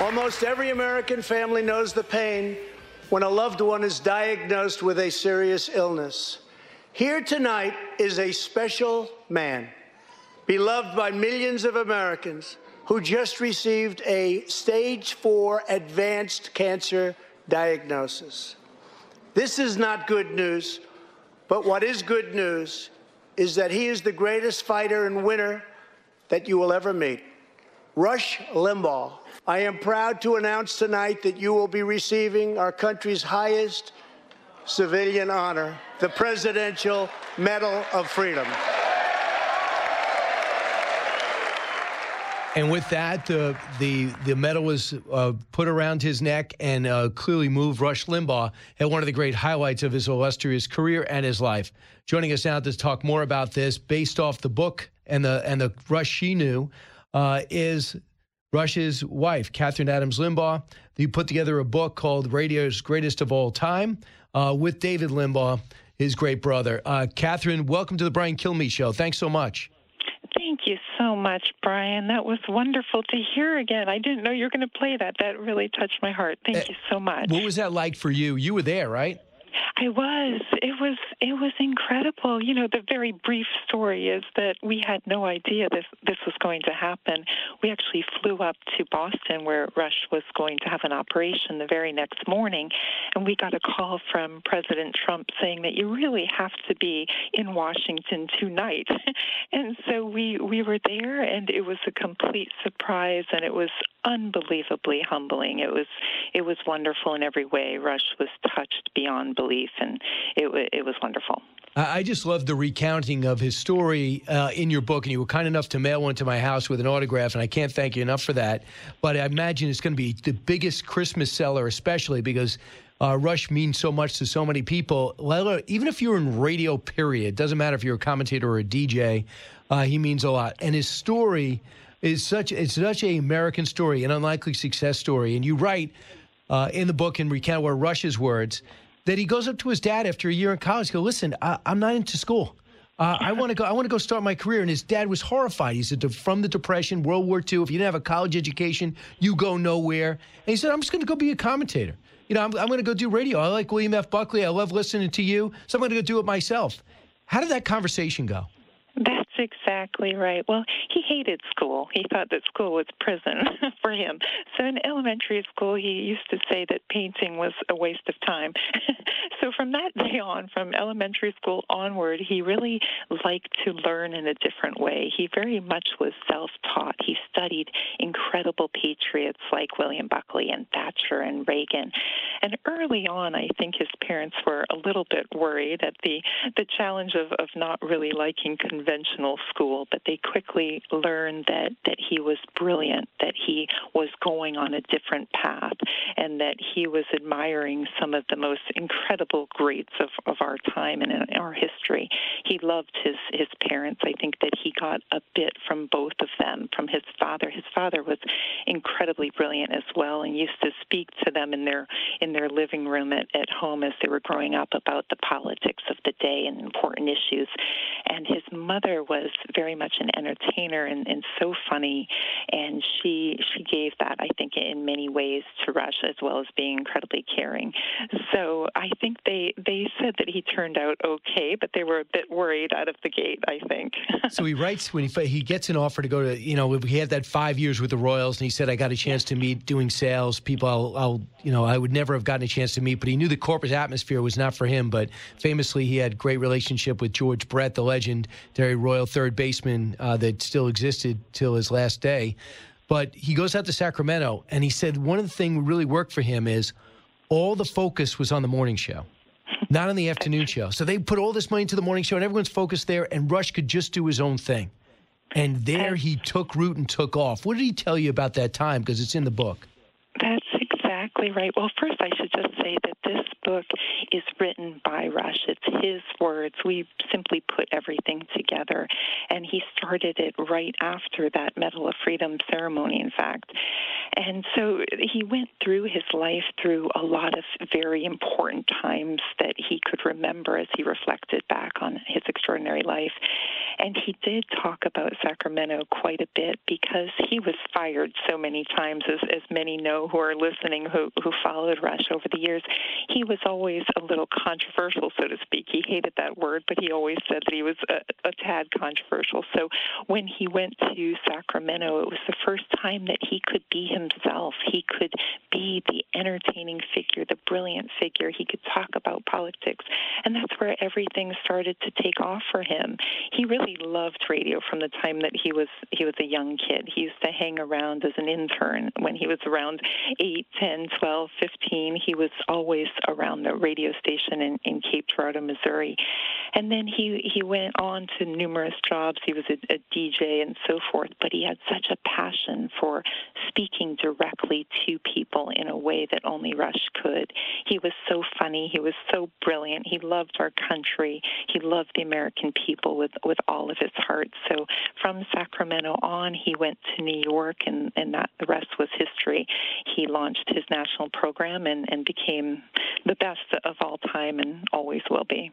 Almost every American family knows the pain when a loved one is diagnosed with a serious illness. Here tonight is a special man, beloved by millions of Americans, who just received a stage four advanced cancer diagnosis. This is not good news, but what is good news is that he is the greatest fighter and winner that you will ever meet. Rush Limbaugh. I am proud to announce tonight that you will be receiving our country's highest civilian honor, the Presidential Medal of Freedom. And with that, the the the medal was uh, put around his neck and uh, clearly moved Rush Limbaugh at one of the great highlights of his illustrious career and his life. Joining us now to talk more about this, based off the book and the and the Rush she knew, uh, is Rush's wife, Kathryn Adams Limbaugh. You put together a book called Radio's Greatest of All Time uh, with David Limbaugh, his great brother. Uh, Kathryn, welcome to the Brian Kilmeade Show. Thanks so much. Thank you so much, Brian. That was wonderful to hear again. I didn't know you were going to play that. That really touched my heart. Thank uh, you so much. What was that like for you? You were there, right? I was. It was. It was incredible. You know, the very brief story is that we had no idea this this was going to happen. We actually flew up to Boston, where Rush was going to have an operation the very next morning, and we got a call from President Trump saying that you really have to be in Washington tonight. and so we we were there, and it was a complete surprise, and it was unbelievably humbling. It was it was wonderful in every way. Rush was touched beyond belief, and it it was wonderful. I just love the recounting of his story uh, in your book, and you were kind enough to mail one to my house with an autograph, and I can't thank you enough for that. But I imagine it's going to be the biggest Christmas seller, especially because uh, Rush means so much to so many people. Even if you're in radio, period, doesn't matter if you're a commentator or a DJ, uh, he means a lot. And his story is such it's such a American story, an unlikely success story. And you write uh, in the book and recount where Rush's words that he goes up to his dad after a year in college. Go, listen, I, am not into school. Uh, I want to go. I want to go start my career. And his dad was horrified. He said, from the Depression, World War II, if you didn't have a college education, you go nowhere. And he said, I'm just going to go be a commentator. You know, I'm, I'm going to go do radio. I like William F. Buckley. I love listening to you, so I'm going to go do it myself. How did that conversation go? Exactly right. Well, he hated school. He thought that school was prison for him. So in elementary school, he used to say that painting was a waste of time. so from that day on, from elementary school onward, he really liked to learn in a different way. He very much was self taught. He studied incredible patriots like William Buckley and Thatcher and Reagan. And early on, I think his parents were a little bit worried at the, the challenge of, of not really liking conventional school, but they quickly learned that, that he was brilliant, that he was going on a different path, and that he was admiring some of the most incredible greats of, of our time and in our history. He loved his, his parents. I think that he got a bit from both of them, from his father. His father was incredibly brilliant as well and used to speak to them in their in their living room at, at home as they were growing up about the politics of the day and important issues. And his mother was very much an entertainer and, and so funny, and she she gave that I think in many ways to Rush as well as being incredibly caring. So I think they they said that he turned out okay, but they were a bit worried out of the gate. I think. so he writes when he he gets an offer to go to you know he had that five years with the Royals, and he said I got a chance to meet doing sales people. I'll, I'll you know I would never have gotten a chance to meet, but he knew the corporate atmosphere was not for him. But famously, he had great relationship with George Brett, the legend legendary Royal third baseman uh, that still existed till his last day. But he goes out to Sacramento, and he said one of the things really worked for him is all the focus was on the morning show not on the afternoon show. So they put all this money into the morning show, and everyone's focused there, and Rush could just do his own thing. And there he took root and took off. What did he tell you about that time? Because it's in the book. Exactly right. Well, first, I should just say that this book is written by Rush. It's his words. We simply put everything together. And he started it right after that Medal of Freedom ceremony, in fact. And so he went through his life through a lot of very important times that he could remember as he reflected back on his extraordinary life. And he did talk about Sacramento quite a bit because he was fired so many times, as, as many know who are listening who, who followed Rush over the years. He was always a little controversial, so to speak. He hated that word, but he always said that he was a, a tad controversial. So when he went to Sacramento, it was the first time that he could be himself. He could be the entertaining figure, the brilliant figure. He could talk about politics. And that's where everything started to take off for him. He really loved radio from the time that he was he was a young kid. He used to hang around as an intern when he was around 8, 10, 12, 15. He was always around the radio station in, in Cape Girardeau, Missouri. And then he, he went on to numerous jobs. He was a, a DJ and so forth, but he had such a passion for speaking directly to people in a way that only Rush could. He was so funny. He was so brilliant. He loved our country. He loved the American people with, with all of his heart. So from Sacramento on, he went to New York, and, and that the rest was history. He launched his national program and, and became the best of all time and always will be.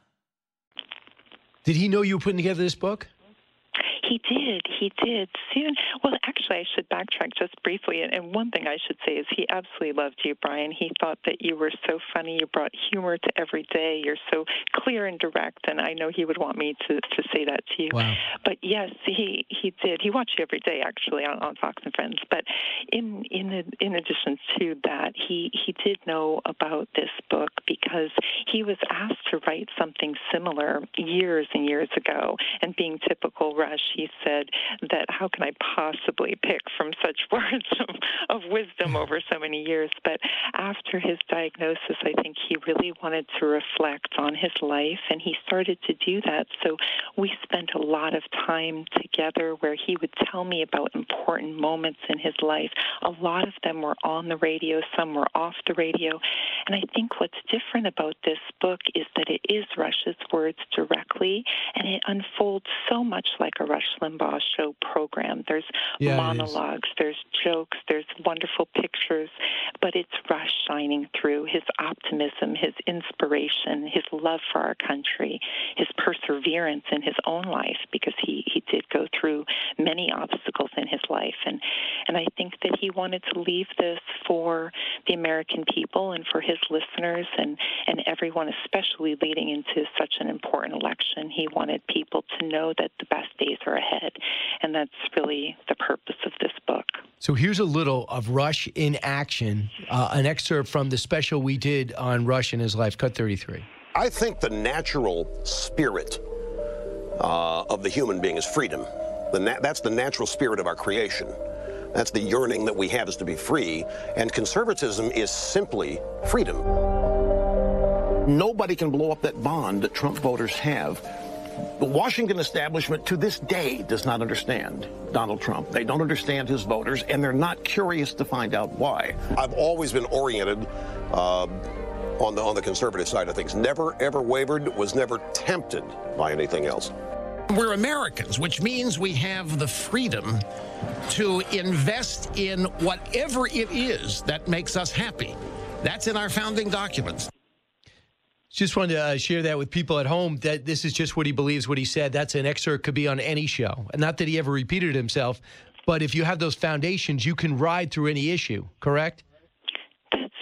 Did he know you were putting together this book? He did. He did. Soon. Well, actually, I should backtrack just briefly. And one thing I should say is he absolutely loved you, Brian. He thought that you were so funny. You brought humor to every day. You're so clear and direct. And I know he would want me to, to say that to you. Wow. But yes, he he did. He watched you every day, actually, on, on Fox and Friends. But in in in addition to that, he he did know about this book because he was asked to write something similar years and years ago. And being typical Rush, he said that how can I possibly pick from such words of, of wisdom over so many years? But after his diagnosis, I think he really wanted to reflect on his life, and he started to do that. So we spent a lot of time together where he would tell me about important moments in his life. A lot of them were on the radio, some were off the radio. And I think what's different about this book is that it is Rush's words directly, and it unfolds so much like a Rush Limbaugh show program. There's Yeah, monologues, there's jokes, there's wonderful pictures, but it's Rush shining through his optimism, his inspiration, his love for our country, his perseverance in his own life, because he, he did go through many obstacles in his life. And, and I think that he wanted to leave this for the American people and for his listeners and, and everyone, especially leading into such an important election. He wanted people to know that the best days are ahead. And that's really the purpose of this book. So here's a little of Rush in action, uh, an excerpt from the special we did on Rush and his life, cut 33. I think the natural spirit uh, of the human being is freedom. The na- that's the natural spirit of our creation. That's the yearning that we have is to be free. And conservatism is simply freedom. Nobody can blow up that bond that Trump voters have. The Washington establishment to this day does not understand Donald Trump. They don't understand his voters, and they're not curious to find out why. I've always been oriented uh, on the on the conservative side of things. Never ever wavered. Was never tempted by anything else. We're Americans, which means we have the freedom to invest in whatever it is that makes us happy. That's in our founding documents. Just wanted to uh, share that with people at home that this is just what he believes, what he said. That's an excerpt could be on any show. Not that he ever repeated himself, but if you have those foundations, you can ride through any issue, correct?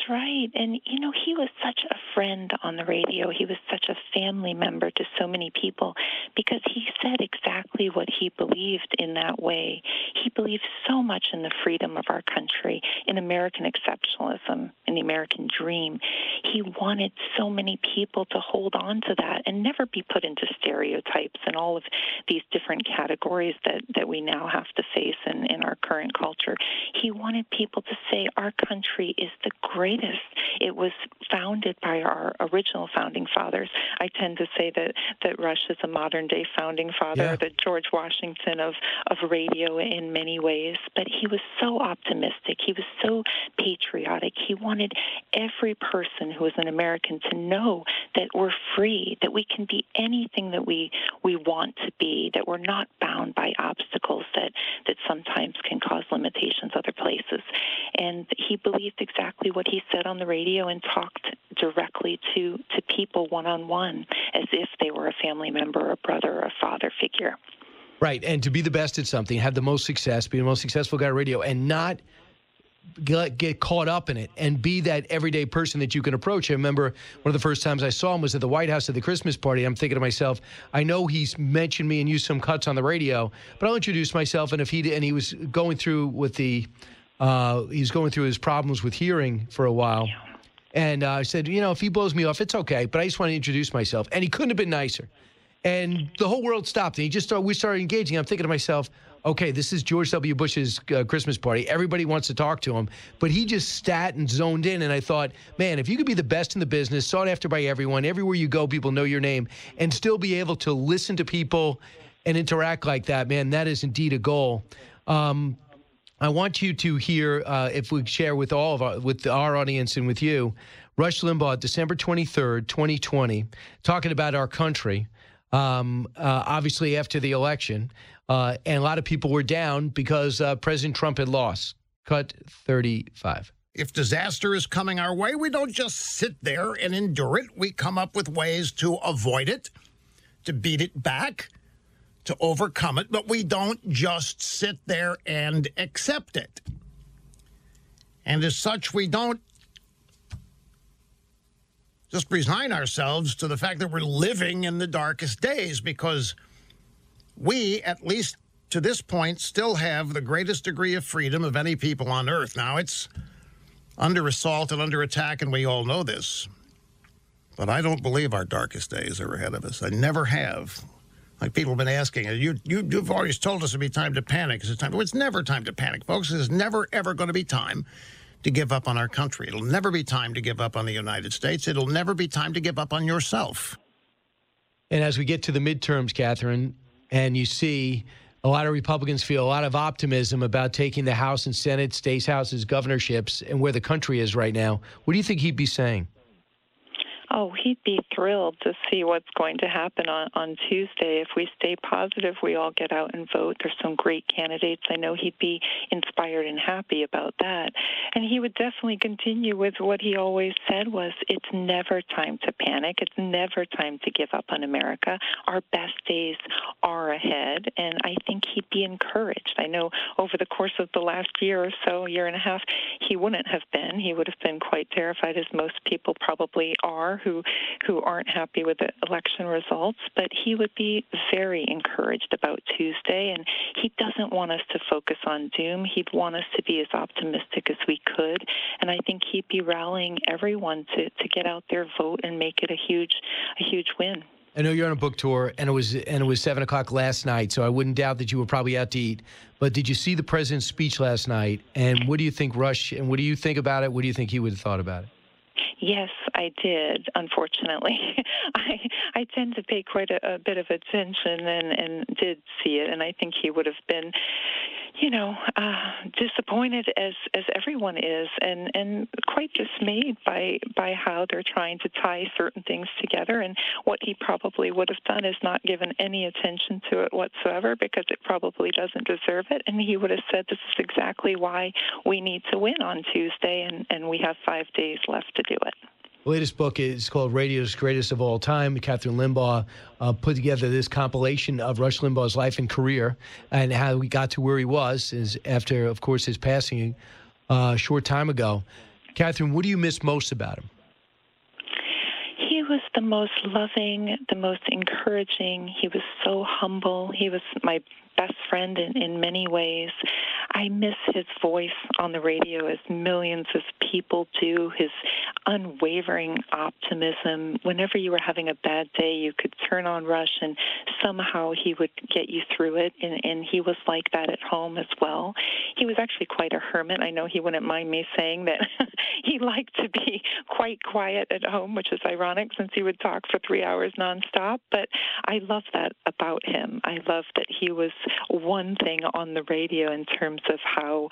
Right. And, you know, he was such a friend on the radio. He was such a family member to so many people because he said exactly what he believed in that way. He believed so much in the freedom of our country, in American exceptionalism, in the the American dream. He wanted so many people to hold on to that and never be put into stereotypes and all of these different categories that, that we now have to face in, in our current culture. He wanted people to say our country is the greatest. It was founded by our original founding fathers. I tend to say that, that Rush is a modern day founding father, yeah. the George Washington of, of radio in many ways. But he was so optimistic. He was so patriotic. He wanted every person who is an American to know that we're free, that we can be anything that we, we want to be, that we're not bound by obstacles that, that sometimes can cause limitations other places. And he believed exactly what he said on the radio and talked directly to, to people one on one as if they were a family member, a brother, a father figure. Right. And to be the best at something, have the most success, be the most successful guy on radio, and not get, get caught up in it and be that everyday person that you can approach. I remember one of the first times I saw him was at the White House at the Christmas party. I'm thinking to myself, I know he's mentioned me and used some cuts on the radio, but I'll introduce myself. And if he and he was going through with the, uh, he's going through his problems with hearing for a while. And uh, I said, you know, if he blows me off, it's okay. But I just want to introduce myself. And he couldn't have been nicer. And the whole world stopped. And he just started, we started engaging. I'm thinking to myself, okay, this is George W. Bush's uh, Christmas party. Everybody wants to talk to him, but he just sat and zoned in. And I thought, man, if you could be the best in the business, sought after by everyone, everywhere you go, people know your name, and still be able to listen to people and interact like that, man, that is indeed a goal. Um, I want you to hear, uh, if we share with all of our, with our audience and with you, Rush Limbaugh, December 23rd, 2020, talking about our country. Um, uh, obviously, after the election, uh, and a lot of people were down because uh, President Trump had lost. Cut 35. If disaster is coming our way, we don't just sit there and endure it. We come up with ways to avoid it, to beat it back, to overcome it, but we don't just sit there and accept it. And as such, we don't just resign ourselves to the fact that we're living in the darkest days because we, at least to this point, still have the greatest degree of freedom of any people on earth. Now, it's under assault and under attack, and we all know this. But I don't believe our darkest days are ahead of us. I never have. Like people have been asking, you, you, you've always told us it'd be time to panic. It's time. Well, it's never time to panic, folks. It's never, ever going to be time to give up on our country. It'll never be time to give up on the United States. It'll never be time to give up on yourself. And as we get to the midterms, Kathryn, and you see a lot of Republicans feel a lot of optimism about taking the House and Senate, states houses, governorships, and where the country is right now. What do you think he'd be saying? Oh, he'd be thrilled to see what's going to happen on, on Tuesday. If we stay positive, we all get out and vote. There's some great candidates. I know he'd be inspired and happy about that. And he would definitely continue with what he always said was it's never time to panic. It's never time to give up on America. Our best days are ahead. And I think he'd be encouraged. I know over the course of the last year or so, year and a half, he wouldn't have been. He would have been quite terrified, as most people probably are who who aren't happy with the election results, but he would be very encouraged about Tuesday and he doesn't want us to focus on doom. He'd want us to be as optimistic as we could. And I think he'd be rallying everyone to, to get out there, vote and make it a huge a huge win. I know you're on a book tour, and it was and it was seven o'clock last night, so I wouldn't doubt that you were probably out to eat. But did you see the president's speech last night? And what do you think, Rush? And what do you think about it? What do you think he would have thought about it? Yes, I did. Unfortunately, I I tend to pay quite a, a bit of attention and and did see it, and I think he would have been, you know, uh, disappointed as as everyone is, and and quite dismayed by by how they're trying to tie certain things together. And what he probably would have done is not given any attention to it whatsoever because it probably doesn't deserve it. And he would have said, "This is exactly why we need to win on Tuesday, and and we have five days left to do it." The latest book is called Radio's Greatest of All Time. Kathryn Limbaugh uh, put together this compilation of Rush Limbaugh's life and career and how he got to where he was is after, of course, his passing uh, a short time ago. Kathryn, what do you miss most about him? He was the most loving, the most encouraging. He was so humble. He was my best friend in, in many ways. I miss his voice on the radio as millions of people do, his unwavering optimism. Whenever you were having a bad day, you could turn on Rush and somehow he would get you through it. And, and he was like that at home as well. He was actually quite a hermit. I know he wouldn't mind me saying that he liked to be quite quiet at home, which is ironic since he would talk for three hours nonstop. But I love that about him. I love that he was one thing on the radio in terms of how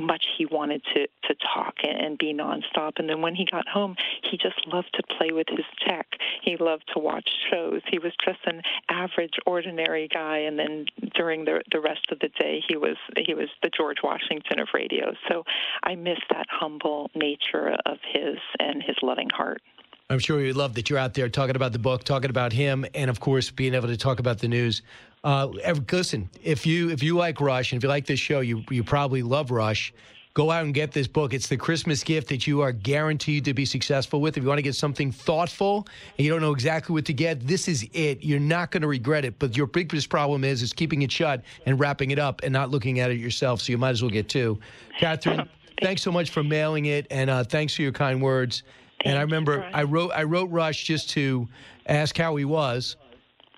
much he wanted to to talk and be nonstop. And then when he got home, he just loved to play with his tech. He loved to watch shows. He was just an average, ordinary guy. And then during the the rest of the day, he was he was the George Washington of radio. So I miss that humble nature of his and his loving heart. I'm sure you love that you're out there talking about the book, talking about him, and of course being able to talk about the news. Uh, listen, if you if you like Rush and if you like this show, you you probably love Rush. Go out and get this book. It's the Christmas gift that you are guaranteed to be successful with. If you want to get something thoughtful and you don't know exactly what to get, this is it. You're not going to regret it. But your biggest problem is is keeping it shut and wrapping it up and not looking at it yourself. So you might as well get two. Kathryn, thanks so much for mailing it, and uh, thanks for your kind words. And I remember I wrote I wrote Rush just to ask how he was.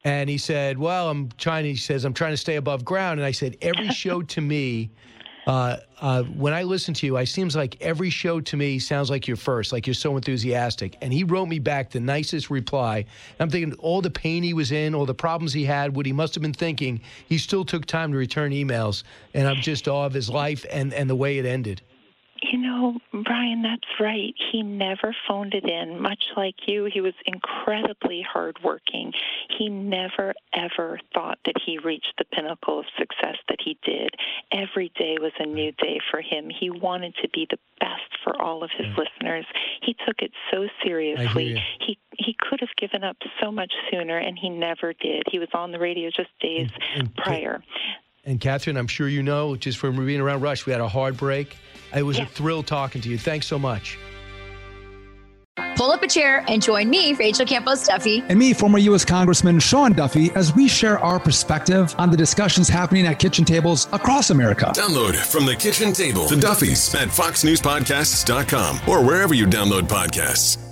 And he said, "Well, I'm trying." He says, "I'm trying to stay above ground." And I said, "Every show to me, uh, uh, when I listen to you, it seems like every show to me sounds like you're first, like you're so enthusiastic." And he wrote me back the nicest reply. I'm thinking all the pain he was in, all the problems he had, what he must have been thinking. He still took time to return emails, and I'm just awe of his life and and the way it ended. Know, Brian, that's right. He never phoned it in. Much like you, he was incredibly hardworking. He never, ever thought that he reached the pinnacle of success that he did. Every day was a new day for him. He wanted to be the best for all of his listeners. He took it so seriously. He he could have given up so much sooner, and he never did. He was on the radio just days and- prior. And Kathryn, I'm sure you know, just from being around Rush, we had a hard break. It was a thrill talking to you. Thanks so much. Pull up a chair and join me, Rachel Campos Duffy. and me, former U.S. Congressman Sean Duffy, as we share our perspective on the discussions happening at kitchen tables across America. Download from the kitchen table the Duffys at foxnewspodcasts.com or wherever you download podcasts.